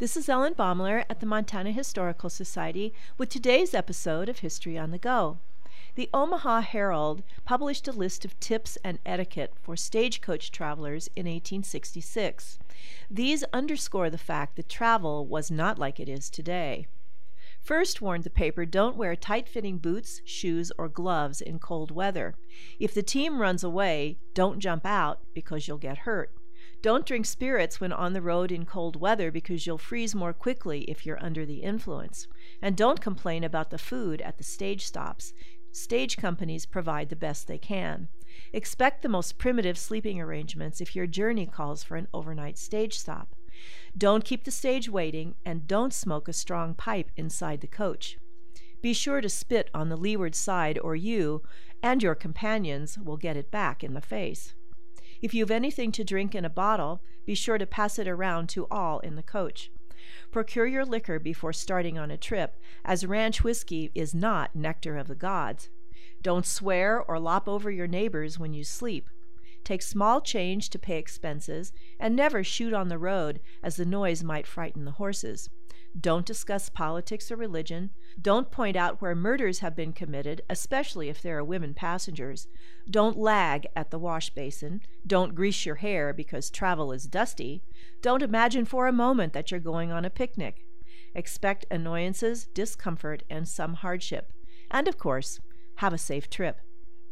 This is Ellen Baumler at the Montana Historical Society with today's episode of History on the Go. The Omaha Herald published a list of tips and etiquette for stagecoach travelers in 1866. These underscore the fact that travel was not like it is today. First warned the paper don't wear tight fitting boots, shoes, or gloves in cold weather. If the team runs away, don't jump out because you'll get hurt. Don't drink spirits when on the road in cold weather because you'll freeze more quickly if you're under the influence. And don't complain about the food at the stage stops. Stage companies provide the best they can. Expect the most primitive sleeping arrangements if your journey calls for an overnight stage stop. Don't keep the stage waiting, and don't smoke a strong pipe inside the coach. Be sure to spit on the leeward side, or you and your companions will get it back in the face. If you have anything to drink in a bottle, be sure to pass it around to all in the coach. Procure your liquor before starting on a trip, as ranch whiskey is not nectar of the gods. Don't swear or lop over your neighbors when you sleep. Take small change to pay expenses, and never shoot on the road, as the noise might frighten the horses. Don't discuss politics or religion. Don't point out where murders have been committed, especially if there are women passengers. Don't lag at the wash basin. Don't grease your hair because travel is dusty. Don't imagine for a moment that you're going on a picnic. Expect annoyances, discomfort, and some hardship. And of course, have a safe trip.